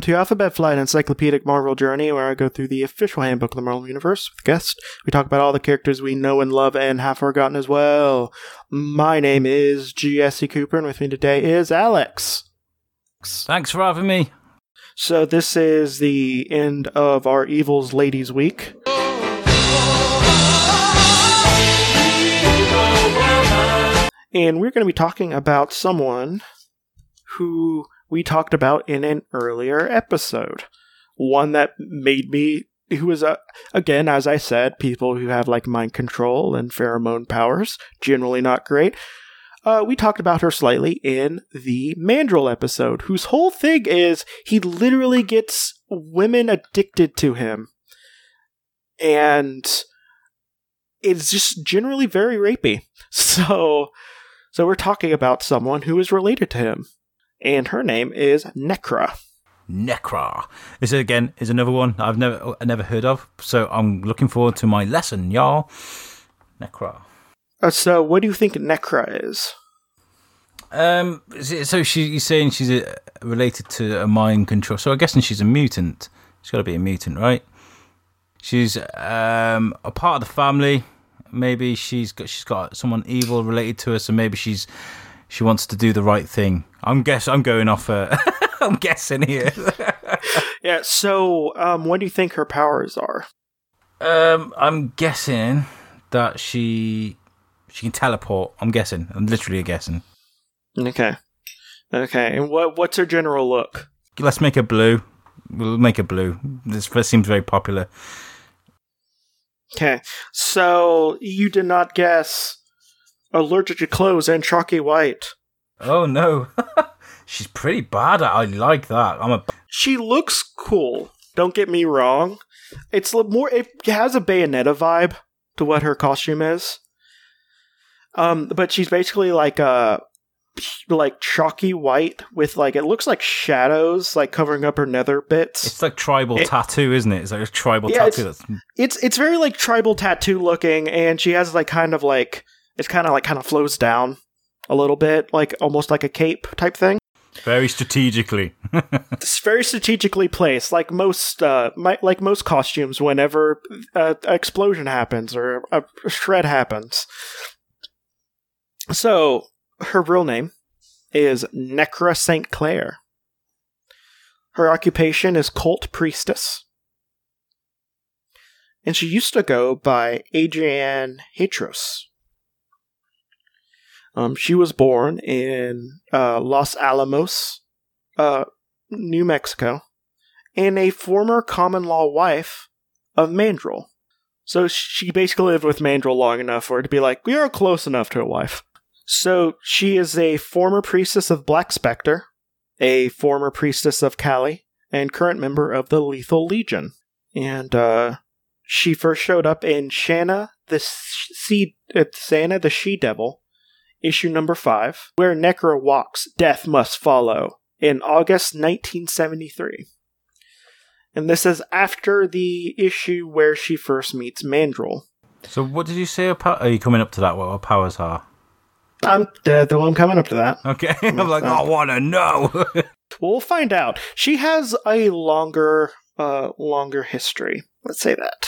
welcome to Alphabet Flight Encyclopedic Marvel Journey, where I go through the official handbook of the Marvel Universe with guests. We talk about all the characters we know and love and have forgotten as well. My name is Jesse Cooper, and with me today is Alex. Thanks for having me. So this is the end of our Evils Ladies Week. And we're going to be talking about someone who we talked about in an earlier episode. One that made me, who was, uh, again, as I said, people who have like mind control and pheromone powers, generally not great. Uh, we talked about her slightly in the Mandrill episode, whose whole thing is he literally gets women addicted to him. And it's just generally very rapey. So, so we're talking about someone who is related to him, and her name is Nekra. Nekra. This again is another one I've never never heard of, so I'm looking forward to my lesson, y'all. Nekra. Uh, so, what do you think Nekra is? Um, so she, you're saying she's a, related to a mind control? So I'm guessing she's a mutant. She's got to be a mutant, right? She's um a part of the family. Maybe she's got she's got someone evil related to her, so maybe she's she wants to do the right thing. I'm guess I'm going off. Uh, I'm guessing here. Yeah. So, um, what do you think her powers are? Um, I'm guessing that she she can teleport. I'm guessing. I'm literally guessing. Okay. Okay. And what what's her general look? Let's make her blue. We'll make her blue. This this seems very popular. Okay. So you did not guess allergic to clothes and chalky white. Oh no, she's pretty bad. at I like that. I'm a. She looks cool. Don't get me wrong. It's more. It has a Bayonetta vibe to what her costume is. Um, but she's basically like a like chalky white with like it looks like shadows like covering up her nether bits. It's like tribal It- tattoo, isn't it? It's like a tribal Yeah, tattoo. That's it's it's very like tribal tattoo looking and she has like kind of like it's kind of like kind of flows down a little bit like almost like a cape type thing. Very strategically. it's very strategically placed like most uh my, like most costumes whenever uh, an explosion happens or a shred happens. So her real name is nekra sinclair. Her occupation is cult priestess. And she used to go by adrienne hatros um, she was born in uh, Los Alamos, uh, New Mexico, and a former common law wife of Mandrill. So she basically lived with Mandrill long enough for her to be like, we are close enough to a wife. So she is a former priestess of Black Spectre, a former priestess of Kali, and current member of the Lethal Legion. And uh, she first showed up in Shanna the Sea, uh, the She Devil, issue number five, where Nekra walks, death must follow, in August 1973. And this is after the issue where she first meets Mandrill. so, what did you say? Pow- are you coming up to that? What her powers are? I'm uh, though I'm coming up to that. Okay, I'm like, I want to know. We'll find out. She has a longer, uh, longer history. Let's say that.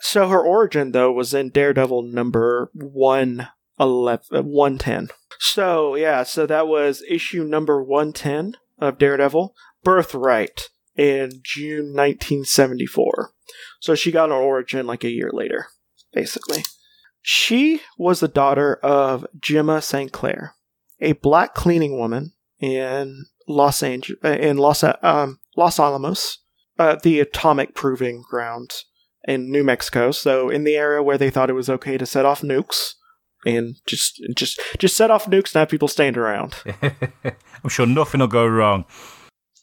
So her origin, though, was in Daredevil number one eleven, uh, one ten. So yeah, so that was issue number one ten of Daredevil, Birthright, in June nineteen seventy four. So she got an origin like a year later, basically. She was the daughter of Gemma Sinclair, a black cleaning woman in Los Angeles, in Los um, Los Alamos, uh, the atomic proving ground in New Mexico. So in the area where they thought it was okay to set off nukes and just just just set off nukes and have people stand around. I'm sure nothing will go wrong.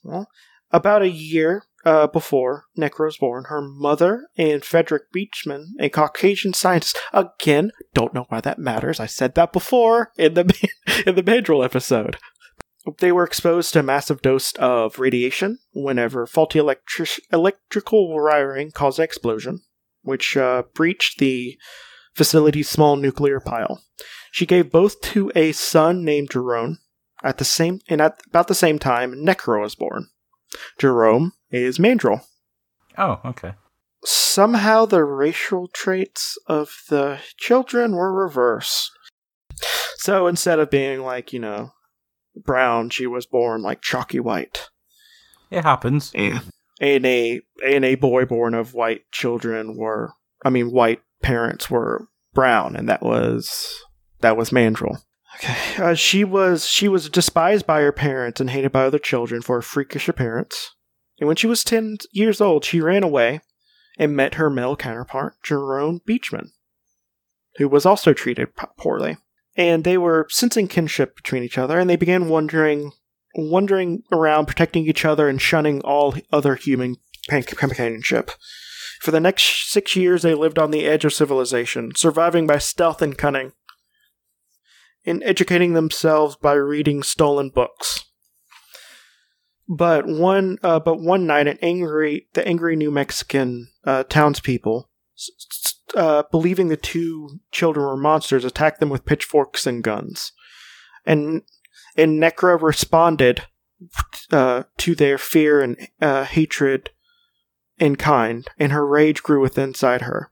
Well, about a year uh, before Nekra was born, her mother and Frederick Beechman, a Caucasian scientist, again, don't know why that matters. I said that before in the in the Mandrill episode. They were exposed to a massive dose of radiation whenever faulty electric- electrical wiring caused an explosion, which uh, breached the facility's small nuclear pile. She gave birth to a son named Jerome. At the same and at about the same time, Nekra was born. Jerome is Mandrill. Oh, okay. Somehow the racial traits of the children were reversed. So instead of being like, you know, brown, she was born like chalky white. It happens. And a and a boy born of white children were I mean white parents were brown and that was that was Mandrill. Okay. Uh, she was she was despised by her parents and hated by other children for her freakish appearance. And when she was 10 years old, she ran away and met her male counterpart, Jerome Beechman, who was also treated poorly. And they were sensing kinship between each other, and they began wandering, wandering around, protecting each other and shunning all other human companionship. For the next six years, they lived on the edge of civilization, surviving by stealth and cunning, and educating themselves by reading stolen books. But one, uh, but one night, an angry, the angry New Mexican uh, townspeople, uh, believing the two children were monsters, attacked them with pitchforks and guns, and and Nekra responded uh, to their fear and uh, hatred in kind, and her rage grew within inside her.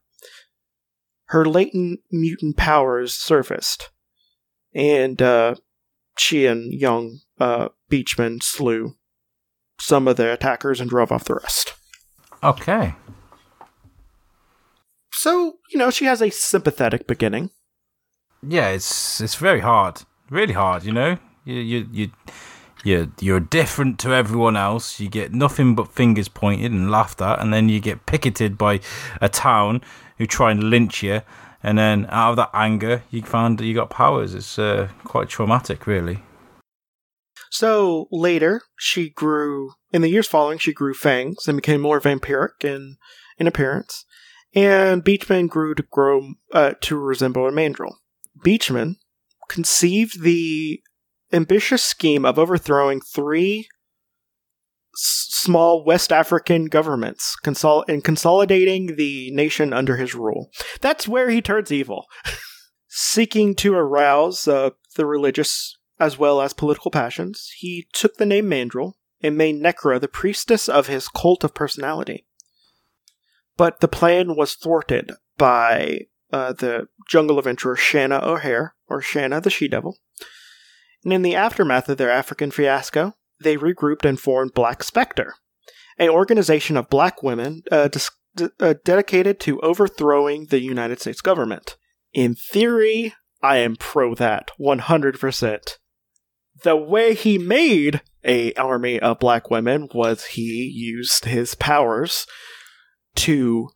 Her latent mutant powers surfaced, and uh, she and young uh, Beechman slew some of the attackers and drove off the rest. Okay. So, you know, she has a sympathetic beginning. Yeah, it's it's very hard. Really hard, you know? You you you you you're different to everyone else. You get nothing but fingers pointed and laughed at, and then you get picketed by a town who try and lynch you, and then out of that anger, you found that you got powers. It's uh, quite traumatic, really. So later, she grew, in the years following, she grew fangs and became more vampiric in, in appearance. And Beechman grew to grow uh, to resemble a mandrill. Beechman conceived the ambitious scheme of overthrowing three s- small West African governments consol- and consolidating the nation under his rule. That's where he turns evil. Seeking to arouse uh, the religious as well as political passions, he took the name Mandrill and made Nekra the priestess of his cult of personality. But the plan was thwarted by uh, the jungle adventurer Shanna O'Hara, or Shanna the She Devil. And in the aftermath of their African fiasco, they regrouped and formed Black Spectre, an organization of black women uh, dis- uh, dedicated to overthrowing the United States government. In theory, I am pro that 100% the way he made a army of black women was he used his powers to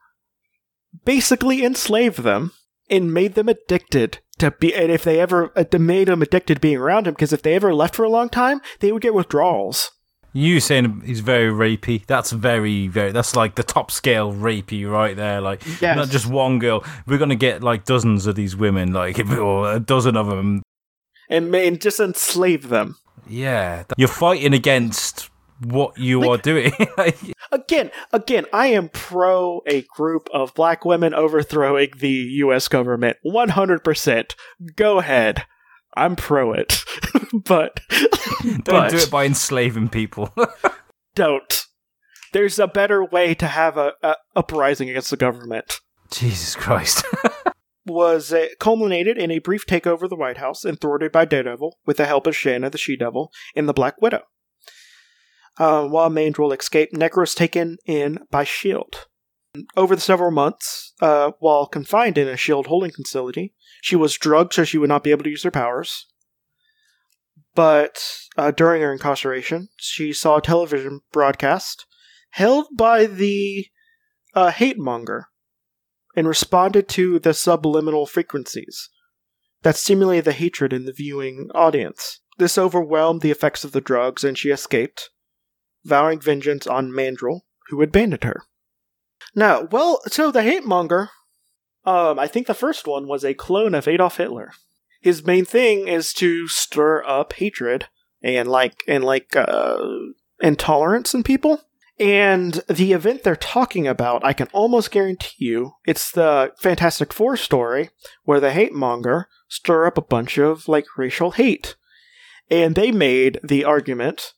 basically enslave them and made them addicted to be and if they ever uh, made them addicted to being around him because if they ever left for a long time they would get withdrawals. You saying he's very rapey? That's very very that's like the top scale rapey right there like yes. not just one girl. We're gonna get like dozens of these women like or a dozen of them and, and just enslave them. Yeah, you're fighting against what you like, are doing. again, again, I am pro a group of black women overthrowing the U.S. government. One hundred percent. Go ahead. I'm pro it, but don't but, do it by enslaving people. don't. There's a better way to have a, a uprising against the government. Jesus Christ was uh, culminated in a brief takeover of the White House and thwarted by Daredevil with the help of Shanna the She Devil and the Black Widow. Uh, while Mandrill escaped, Nekra was taken in by S.H.I.E.L.D. Over the several months, uh, while confined in a S.H.I.E.L.D. holding facility, she was drugged so she would not be able to use her powers. But uh, during her incarceration, she saw a television broadcast held by the uh, hate monger and responded to the subliminal frequencies that stimulated the hatred in the viewing audience. This overwhelmed the effects of the drugs, and she escaped, vowing vengeance on Mandrill, who had her. Now, well, so the hate monger, um, I think the first one was a clone of Adolf Hitler. His main thing is to stir up hatred and like and like uh, intolerance in people. And the event they're talking about, I can almost guarantee you, it's the Fantastic Four story where the hate monger stir up a bunch of like racial hate. And they made the argument,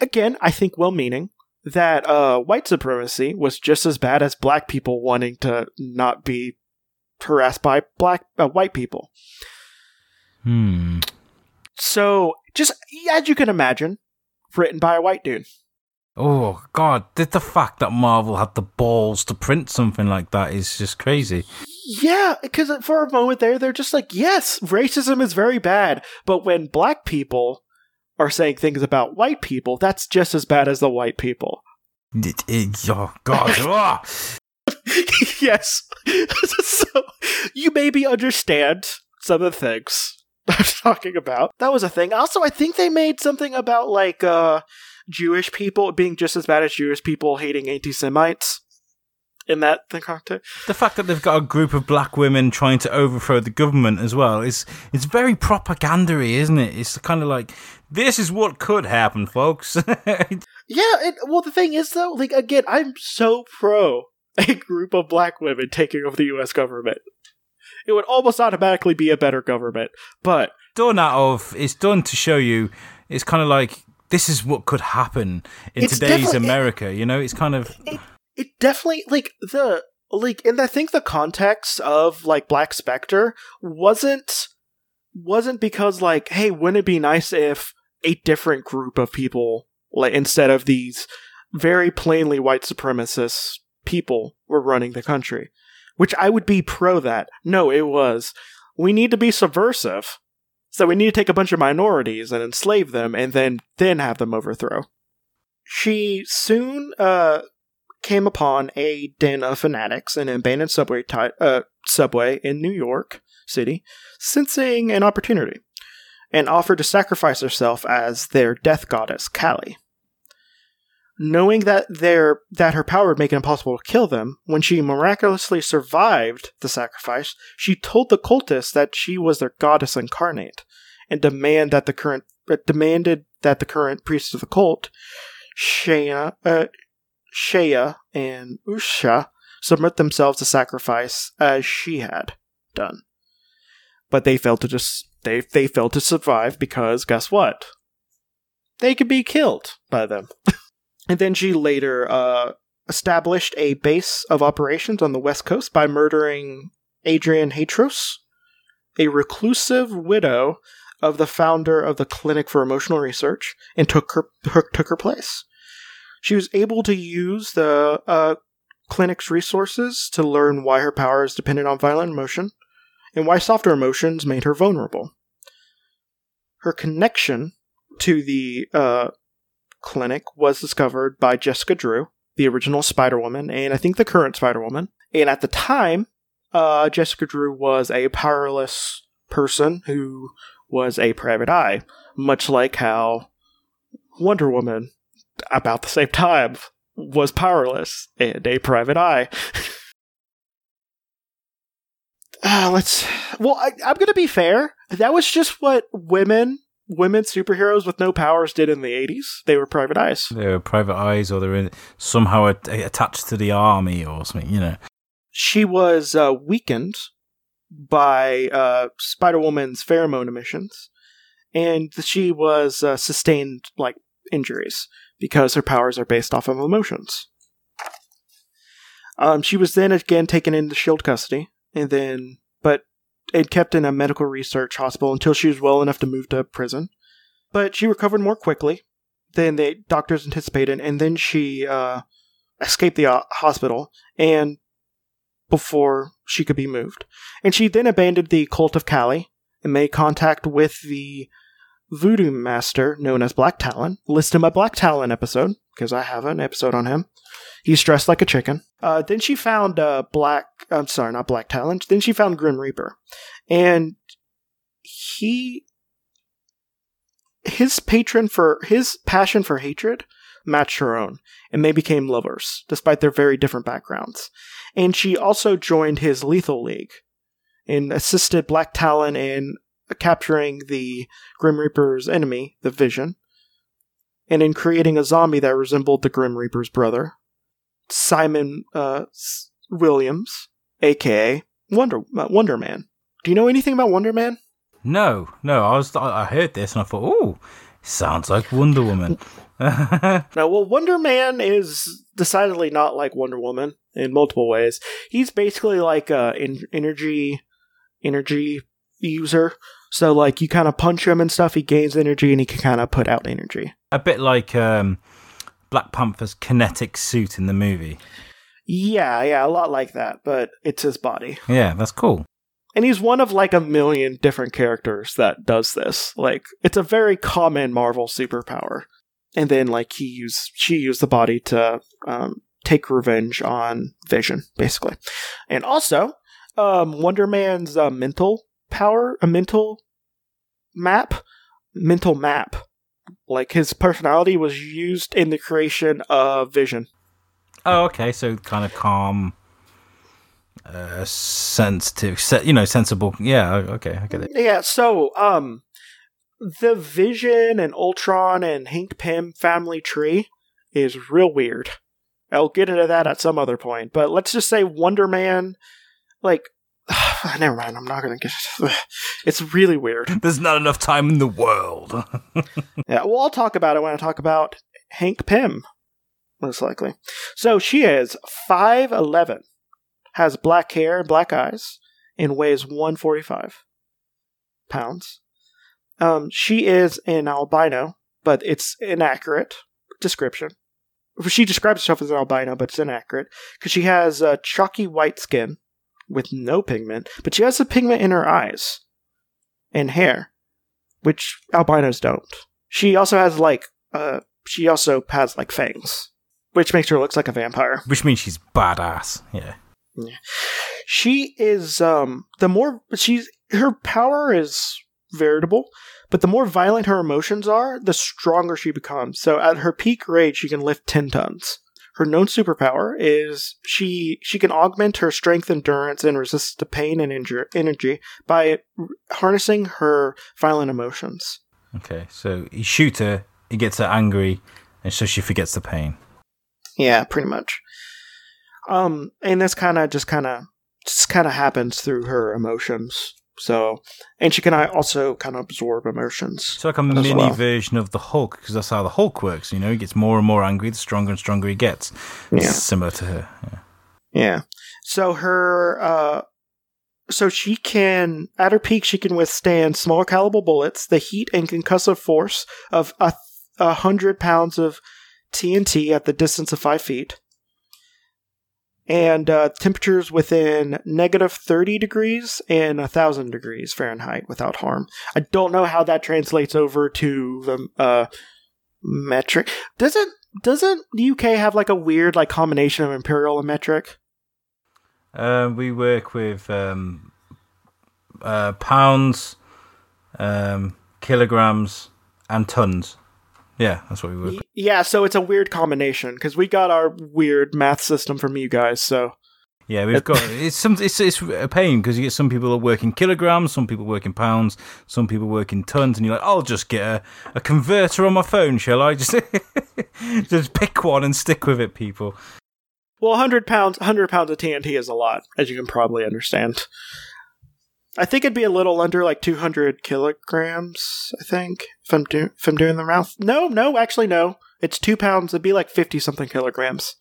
again, I think well meaning, that uh, white supremacy was just as bad as black people wanting to not be harassed by black uh, white people. Hmm. So, just as you can imagine, written by a white dude. Oh God! Did the fact that Marvel had the balls to print something like that is just crazy. Yeah, because for a moment there, they're just like, yes, racism is very bad, but when black people are saying things about white people, that's just as bad as the white people. It, oh God! Yes. so you maybe understand some of the things I'm talking about. That was a thing. Also, I think they made something about like uh Jewish people being just as bad as Jewish people hating anti Semites in that the context. the fact that they've got a group of black women trying to overthrow the government as well is it's very propagandary, isn't it? It's kind of like this is what could happen, folks. Yeah, it, well, the thing is, though, like, again, I'm so pro a group of black women taking over the US government. It would almost automatically be a better government, but done out of it's done to show you. It's kind of like this is what could happen in today's America. You know, it's kind of it definitely, like, the, like, and I think the context of, like, Black Spectre wasn't, wasn't because, like, hey, wouldn't it be nice if a different group of people, like, instead of these very plainly white supremacist people were running the country? Which I would be pro that. No, it was. We need to be subversive. So we need to take a bunch of minorities and enslave them and then then have them overthrow. She soon uh came upon a den of fanatics in an abandoned subway ti- uh, subway in New York City, sensing an opportunity, and offered to sacrifice herself as their death goddess, Kali. Knowing that their that her power would make it impossible to kill them, when she miraculously survived the sacrifice, she told the cultists that she was their goddess incarnate, and demand that the current uh, demanded that the current priests of the cult, Shayna, uh, Shea and Usha submit themselves to sacrifice as she had done. But they failed to just they they failed to survive because guess what? They could be killed by them. and then she later uh, established a base of operations on the west coast by murdering Adrienne Hatros, a reclusive widow of the founder of the Clinic for Emotional Research, and took her took her place. She was able to use the uh, clinic's resources to learn why her power is dependent on violent emotion and why softer emotions made her vulnerable. Her connection to the uh, clinic was discovered by Jessica Drew, the original Spider Woman, and I think the current Spider Woman. And at the time, uh, Jessica Drew was a powerless person who was a private eye, much like how Wonder Woman about the same time was powerless and a private eye. uh, let's. Well, I, I'm going to be fair. That was just what women, women superheroes with no powers did in the 80s. They were private eyes. They were private eyes or they're in, somehow at, attached to the army or something. You know, She was uh, weakened by uh, Spider Woman's pheromone emissions, and she was uh, sustained like injuries because her powers are based off of emotions. Um, she was then again taken into Shield custody, and then but it kept in a medical research hospital until she was well enough to move to prison. But she recovered more quickly than the doctors anticipated, and then she uh, escaped the uh, hospital and before she could be moved. And she then abandoned the cult of Kali and made contact with the voodoo master known as Black Talon. List him my Black Talon episode, because I have an episode on him. He's dressed like a chicken. Uh, then she found uh, Black. I'm sorry, not Black Talon. Then she found Grim Reaper, and he, his patron for his passion for hatred matched her own, and they became lovers, despite their very different backgrounds. And she also joined his Lethal League, and assisted Black Talon in capturing the Grim Reaper's enemy, the Vision, and in creating a zombie that resembled the Grim Reaper's brother, Simon uh, Williams, aka Wonder uh, Wonder Man. Do you know anything about Wonder Man? no, no. I was I heard this and I thought, oh, Sounds like Wonder Woman. now, well, Wonder Man is decidedly not like Wonder Woman in multiple ways. He's basically like a in- energy energy user. So like you kind of punch him and stuff, he gains energy and he can kind of put out energy. A bit like um, Black Panther's kinetic suit in the movie. Yeah, yeah, a lot like that, but it's his body. Yeah, that's cool. And he's one of like a million different characters that does this. Like it's a very common Marvel superpower. And then like he used she used the body to um, take revenge on Vision, basically. And also, um, Wonder Man's uh, mental power, a mental map, mental map. Like his personality was used in the creation of Vision. Oh, okay. So kind of calm, uh, sensitive, se- you know, sensible. Yeah. Okay, I get it. Yeah. So, um, the Vision and Ultron and Hank Pym family tree is real weird. I'll get into that at some other point, but let's just say Wonder Man, like, never mind. I'm not gonna get. It. It's really weird. There's not enough time in the world. yeah. Well, I'll talk about it when I talk about Hank Pym, most likely. So she is five eleven, has black hair black eyes, and weighs one forty five pounds. Um, she is an albino, but it's inaccurate description. She describes herself as an albino, but it's inaccurate because she has uh, chalky white skin with no pigment, but she has the pigment in her eyes and hair, which albinos don't. She also has like uh, she also has like fangs, which makes her look like a vampire. Which means she's badass. Yeah. Yeah. She is um the more she's her power is veritable, but the more violent her emotions are, the stronger she becomes. So at her peak rage, she can lift 10 tons. Her known superpower is she she can augment her strength, endurance, and resistance to pain and injure, energy by harnessing her violent emotions. Okay. So you shoot her, he gets her angry, and so she forgets the pain. Yeah, pretty much. Um, and this kind of just kind of just kind of happens through her emotions. So, and she can also kind of absorb emotions. It's like a mini well. version of the Hulk, because that's how the Hulk works. You know, he gets more and more angry, the stronger and stronger he gets. Yeah. Similar to her. Yeah. Yeah. So her, uh, so she can, at her peak, she can withstand small caliber bullets, the heat and concussive force of a, a hundred pounds of TNT at the distance of five feet, and uh, temperatures within negative 30 degrees and 1,000 degrees Fahrenheit without harm. I don't know how that translates over to the uh, metric. Doesn't doesn't the UK have like a weird like combination of imperial and metric? Uh, we work with um, uh, pounds, um, kilograms, and tons. Yeah, that's what we with. Yeah, so it's a weird combination because we got our weird math system from you guys. So Yeah, we've got it's some it's it's a pain because you get some people that work in kilograms, some people work in pounds, some people work in tons, and you're like, I'll just get a, a converter on my phone, shall I? Just just pick one and stick with it, people. well, hundred pounds, hundred pounds of TNT is a lot, as you can probably understand. I think it'd be a little under like two hundred kilograms. I think if I'm doing if I'm doing the math. No, no, actually no. It's two pounds. It'd be like fifty something kilograms.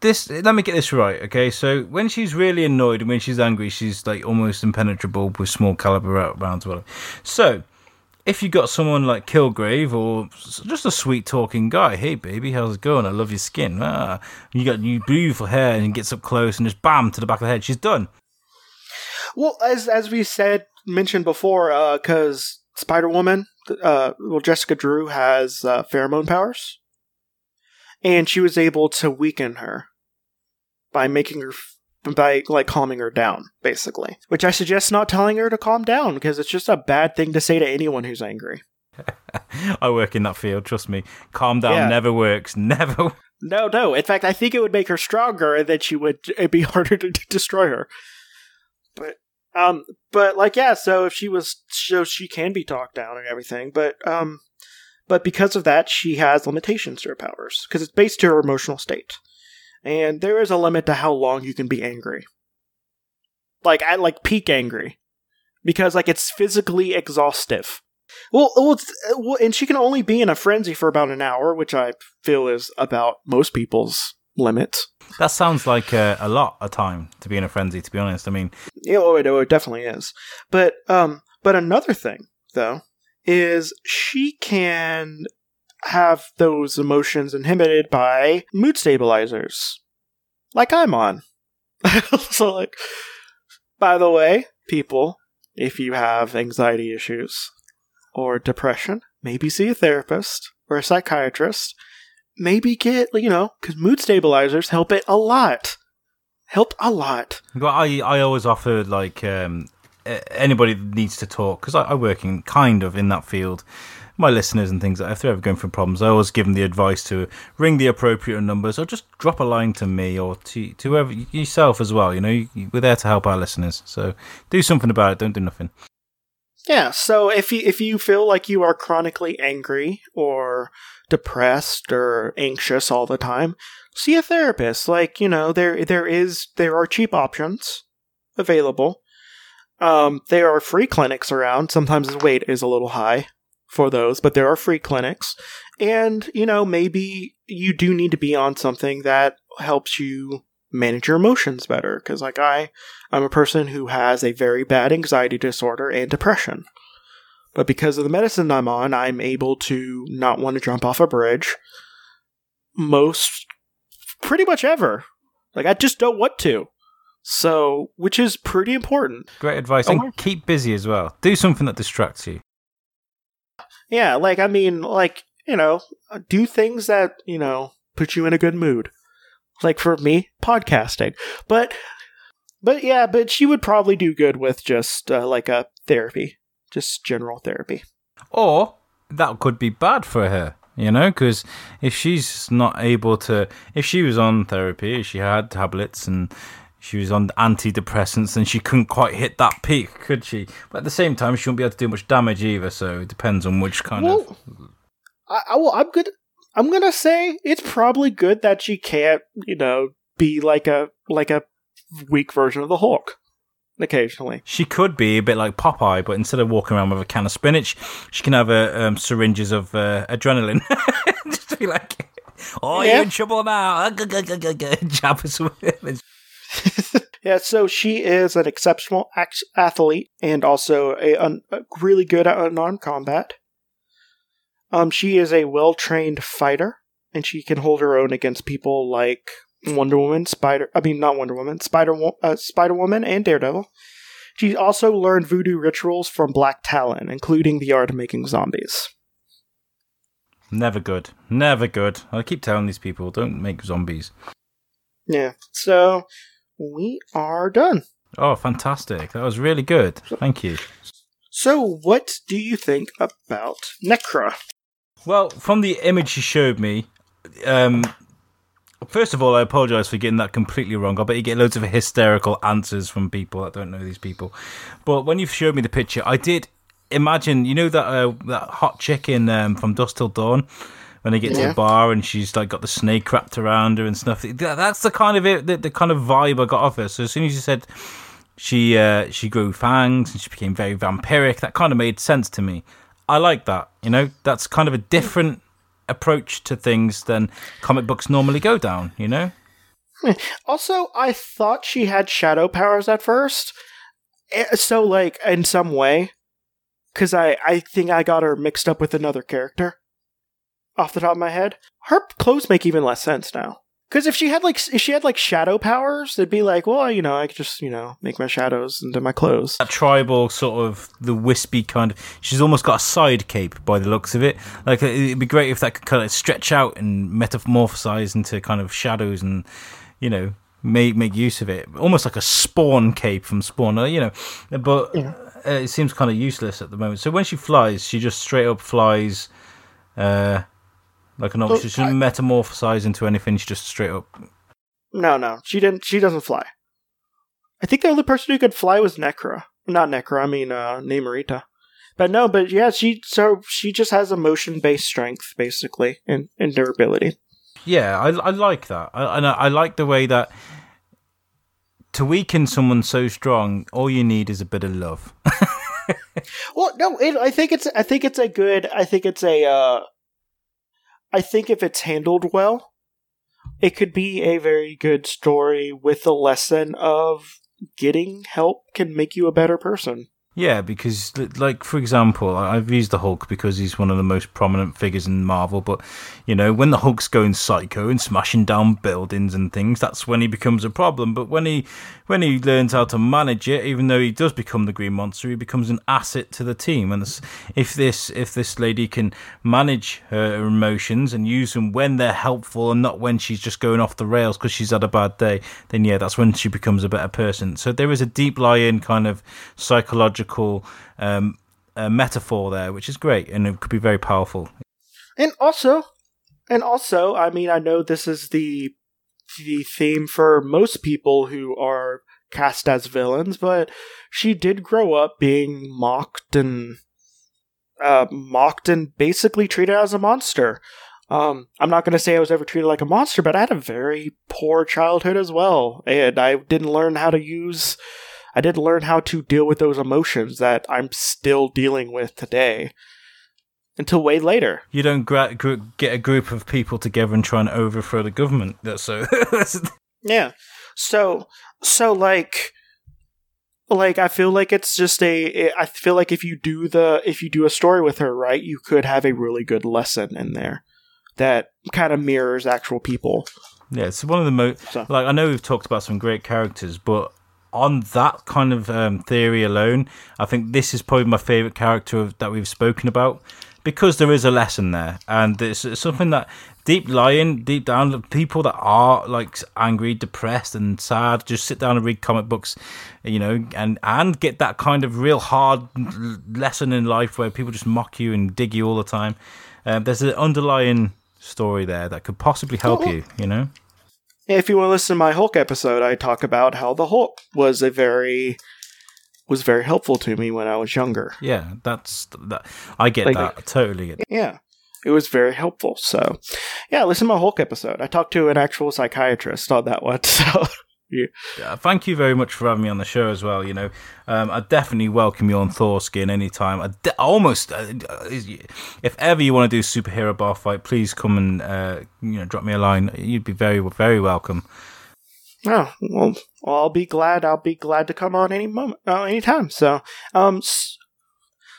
This let me get this right, okay? So when she's really annoyed and when she's angry, she's like almost impenetrable with small caliber rounds. Well, so if you got someone like Kilgrave or just a sweet talking guy, hey baby, how's it going? I love your skin. Ah, you got new beautiful hair and gets up close and just bam to the back of the head. She's done. Well, as as we said mentioned before, because Spider Woman, uh, well, Jessica Drew has uh, pheromone powers, and she was able to weaken her by making her by like calming her down, basically. Which I suggest not telling her to calm down because it's just a bad thing to say to anyone who's angry. I work in that field. Trust me. Calm down Yeah. never works. Never. No, no. In fact, I think it would make her stronger, and then she would it'd be harder to destroy her. But um, but like yeah, so if she was, so she can be talked down and everything, but um, but because of that, she has limitations to her powers because it's based to her emotional state, and there is a limit to how long you can be angry. Like at like peak angry, because like it's physically exhaustive. Well, well, well, and she can only be in a frenzy for about an hour, which I feel is about most people's limit. That sounds like a, a lot of time to be in a frenzy. To be honest, I mean, Yeah, oh, it, oh, it definitely is. But um, but another thing though is she can have those emotions inhibited by mood stabilizers, like I'm on. so, like, by the way, people, if you have anxiety issues or depression, maybe see a therapist or a psychiatrist. Maybe get you know because mood stabilizers help it a lot. Help a lot. Well, I I always offer like um, anybody that needs to talk because I, I work in kind of in that field. My listeners and things, if they're ever going through problems, I always give them the advice to ring the appropriate numbers or just drop a line to me or to, to whoever yourself as well. You know, you- we're there to help our listeners. So do something about it. Don't do nothing. Yeah, so if you if you feel like you are chronically angry or depressed or anxious all the time, see a therapist. Like, you know, there there is there are cheap options available. Um there are free clinics around. Sometimes the wait is a little high for those, but there are free clinics. And, you know, maybe you do need to be on something that helps you manage your emotions better because like I I'm a person who has a very bad anxiety disorder and depression. But because of the medicine I'm on, I'm able to not want to jump off a bridge most pretty much ever. Like I just don't want to. So, which is pretty important. Great advice. Oh, And wow. keep busy as well. Do something that distracts you. Yeah, like I mean, like, you know, do things that, you know, put you in a good mood. Like for me, podcasting. But but yeah, but she would probably do good with just uh, like a therapy, just general therapy. Or that could be bad for her, you know, because if she's not able to, if she was on therapy, if she had tablets and she was on antidepressants, and she couldn't quite hit that peak, could she? But at the same time, she wouldn't be able to do much damage either. So it depends on which kind of. I, I will. I'm good. I'm gonna say it's probably good that she can't, you know, be like a like a weak version of the Hulk. Occasionally, She could be a bit like Popeye, but instead of walking around with a can of spinach, she can have a um, syringes of uh, adrenaline. Just to be like, "Oh, Yeah. you're in trouble now!" Jab yeah. So she is an exceptional athlete and also a, a really good at unarmed combat. Um, she is a well trained fighter, and she can hold her own against people like Wonder Woman, Spider. I mean, not Wonder Woman, Spider uh, Spider Woman, and Daredevil. She also learned voodoo rituals from Black Talon, including the art of making zombies. Never good. Never good. I keep telling these people, don't make zombies. Yeah. So we are done. Oh, fantastic. That was really good. Thank you. So, what do you think about Nekra? Well, from the image you showed me, um, first of all, I apologize for getting that completely wrong. I bet you get loads of hysterical answers from people that don't know these people. But when you showed me the picture, I did imagine, you know, that uh, that hot chick in um, from Dusk Till Dawn. When they get to the bar and she's like got the snake wrapped around her and stuff, that's the kind of it, the, the kind of vibe I got off her. So as soon as you said she uh, she grew fangs and she became very vampiric. That kind of made sense to me. I like that. You know, that's kind of a different approach to things than comic books normally go down. You know, Also, I thought she had shadow powers at first. Eh, So, like, in some way, because I, I think I got her mixed up with another character off the top of my head. Her clothes make even less sense now. Because if she had like if she had like shadow powers, it'd be like, well, you know, I could just you know make my shadows into my clothes. that tribal sort of the wispy kind of. She's almost got a side cape by the looks of it. Like it'd be great if that could kind of stretch out and metamorphosize into kind of shadows and you know make make use of it, almost like a spawn cape from Spawn. uh, You know, but. Uh, it seems kind of useless at the moment. So when she flies, she just straight up flies, uh, like an Well, she doesn't metamorphosize into anything. She just straight up. No, no, she didn't. She doesn't fly. I think the only person who could fly was Nekra. Not Nekra. I mean, uh, Namorita. But no, but yeah, she so she just has a motion based strength basically and, and durability. Yeah, I, I like that, I, and I, I like the way that to weaken someone so strong, all you need is a bit of love. well, no, it, I think it's I think it's a good. I think it's a. Uh, I think if it's handled well, it could be a very good story with a lesson of getting help can make you a better person. Yeah, because like for example, I've used the Hulk because he's one of the most prominent figures in Marvel. But you know, when the Hulk's going psycho and smashing down buildings and things, that's when he becomes a problem. But when he when he learns how to manage it, even though he does become the Green Monster, he becomes an asset to the team. And if this if this lady can manage her emotions and use them when they're helpful and not when she's just going off the rails because she's had a bad day, then yeah, that's when she becomes a better person. So there is a deep lie in kind of psychological um, metaphor there, which is great and it could be very powerful. And also, and also, I mean, I know this is the the theme for most people who are cast as villains, but she did grow up being mocked and uh, mocked and basically treated as a monster. Um, I'm not going to say I was ever treated like a monster, but I had a very poor childhood as well, and I didn't learn how to use I did learn how to deal with those emotions that I'm still dealing with today until way later. You don't gra- gr- get a group of people together and try and overthrow the government. That's so. yeah. So so like like I feel like it's just a I feel like if you do the if you do a story with her right, you could have a really good lesson in there that kind of mirrors actual people. Yeah, it's one of the most so. like I know we've talked about some great characters, but on that kind of um, theory alone, I think this is probably my favorite character of, that we've spoken about because there is a lesson there, and it's, it's something that deep lying, deep down, people that are like angry, depressed, and sad, just sit down and read comic books, you know, and and get that kind of real hard lesson in life where people just mock you and dig you all the time. Um, there's an underlying story there that could possibly help you, you know. If you want to listen to my Hulk episode, I talk about how the Hulk was a very was very helpful to me when I was younger. Yeah, that's that. I get like, that. I totally get. That. Yeah, it was very helpful. So, yeah, listen to my Hulk episode. I talked to an actual psychiatrist on that one. So Yeah, thank you very much for having me on the show as well. You know, um, I definitely welcome you on Thor Skin anytime. I de- almost, uh, if ever you want to do superhero bar fight, please come and uh, you know drop me a line. You'd be very very welcome. Oh well, I'll be glad. I'll be glad to come on any moment, uh, anytime. So, um,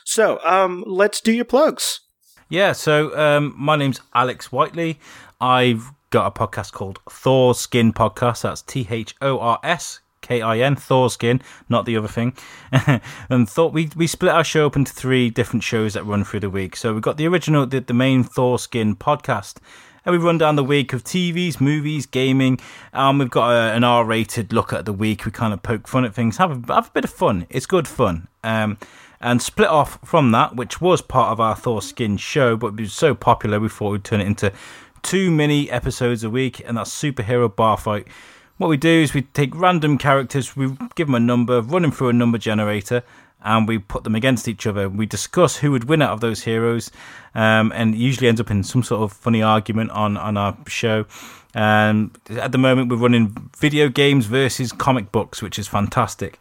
so um, let's do your plugs. Yeah. So, um, my name's Alex Whiteley. I've got a podcast called Thor Skin Podcast. That's T H O R S K I N, Thor Skin, not the other thing. and thought we we split our show up into three different shows that run through the week. So we've got the original, the, the main Thor Skin podcast. And we run down the week of TVs, movies, gaming. Um, we've got a, an R-rated look at the week. We kind of poke fun at things, have a, have a bit of fun. It's good fun. Um, and split off from that, which was part of our Thor Skin show, but it was so popular we thought we'd turn it into two mini episodes a week, and that's Superhero Bar Fight. What we do is we take random characters, we give them a number, run them through a number generator, and we put them against each other. We discuss who would win out of those heroes, um, and usually ends up in some sort of funny argument on, on our show. And at the moment, we're running video games versus comic books, which is fantastic.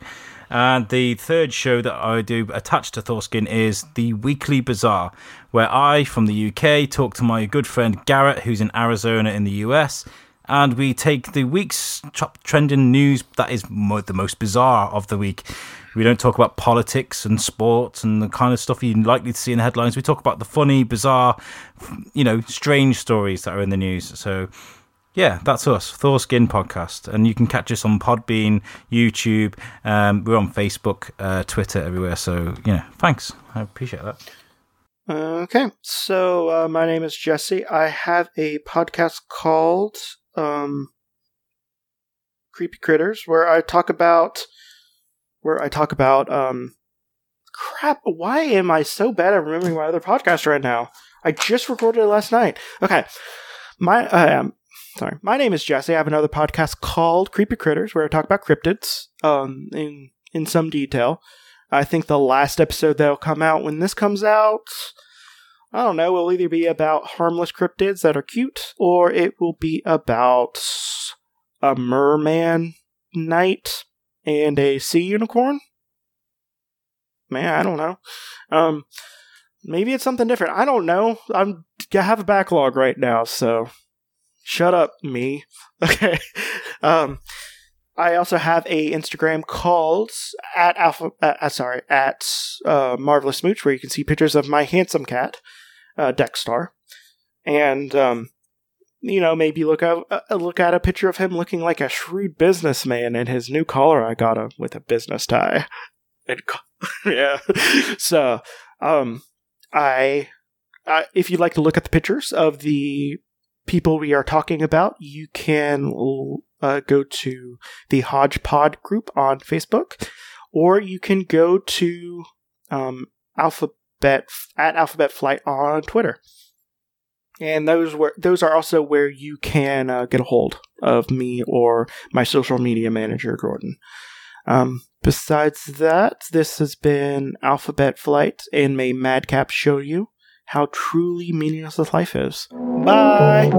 And the third show that I do attached to Thorskin is the Weekly Bazaar, where I, from the UK, talk to my good friend Garrett, who's in Arizona in the US, and we take the week's top trending news that is the most bizarre of the week. We don't talk about politics and sports and the kind of stuff you're likely to see in the headlines. We talk about the funny, bizarre, you know, strange stories that are in the news. So yeah, that's us, Thor Skin Podcast. And you can catch us on Podbean, YouTube. Um, we're on Facebook, uh, Twitter, everywhere. So, yeah, thanks. I appreciate that. Okay, so uh, my name is Jesse. I have a podcast called um, Creepy Critters, where I talk about where I talk about um, crap. Why am I so bad at remembering my other podcast right now? I just recorded it last night. Okay, my um, sorry. My name is Jesse. I have another podcast called Creepy Critters where I talk about cryptids um, in in some detail. I think the last episode that'll come out when this comes out, I don't know, will either be about harmless cryptids that are cute, or it will be about a merman knight and a sea unicorn. man, I don't know. Um, maybe it's something different. I don't know. I'm I have a backlog right now, so shut up, me. Okay. Um, I also have a Instagram called at alpha. Uh, uh, sorry, at uh, marvelous mooch, where you can see pictures of my handsome cat, uh, Dexstar, and um, you know maybe look at uh, look at a picture of him looking like a shrewd businessman in his new collar I got him with a business tie. Yeah, so um, I, I if you'd like to look at the pictures of the people we are talking about, you can uh, go to the Hodgepod group on Facebook, or you can go to um, Alphabet at Alphabet Flight on Twitter. And those were those are also where you can uh, get a hold of me or my social media manager, Gordon. Um, besides that, this has been Alphabet Flight, and may Madcap show you how truly meaningless this life is. Bye!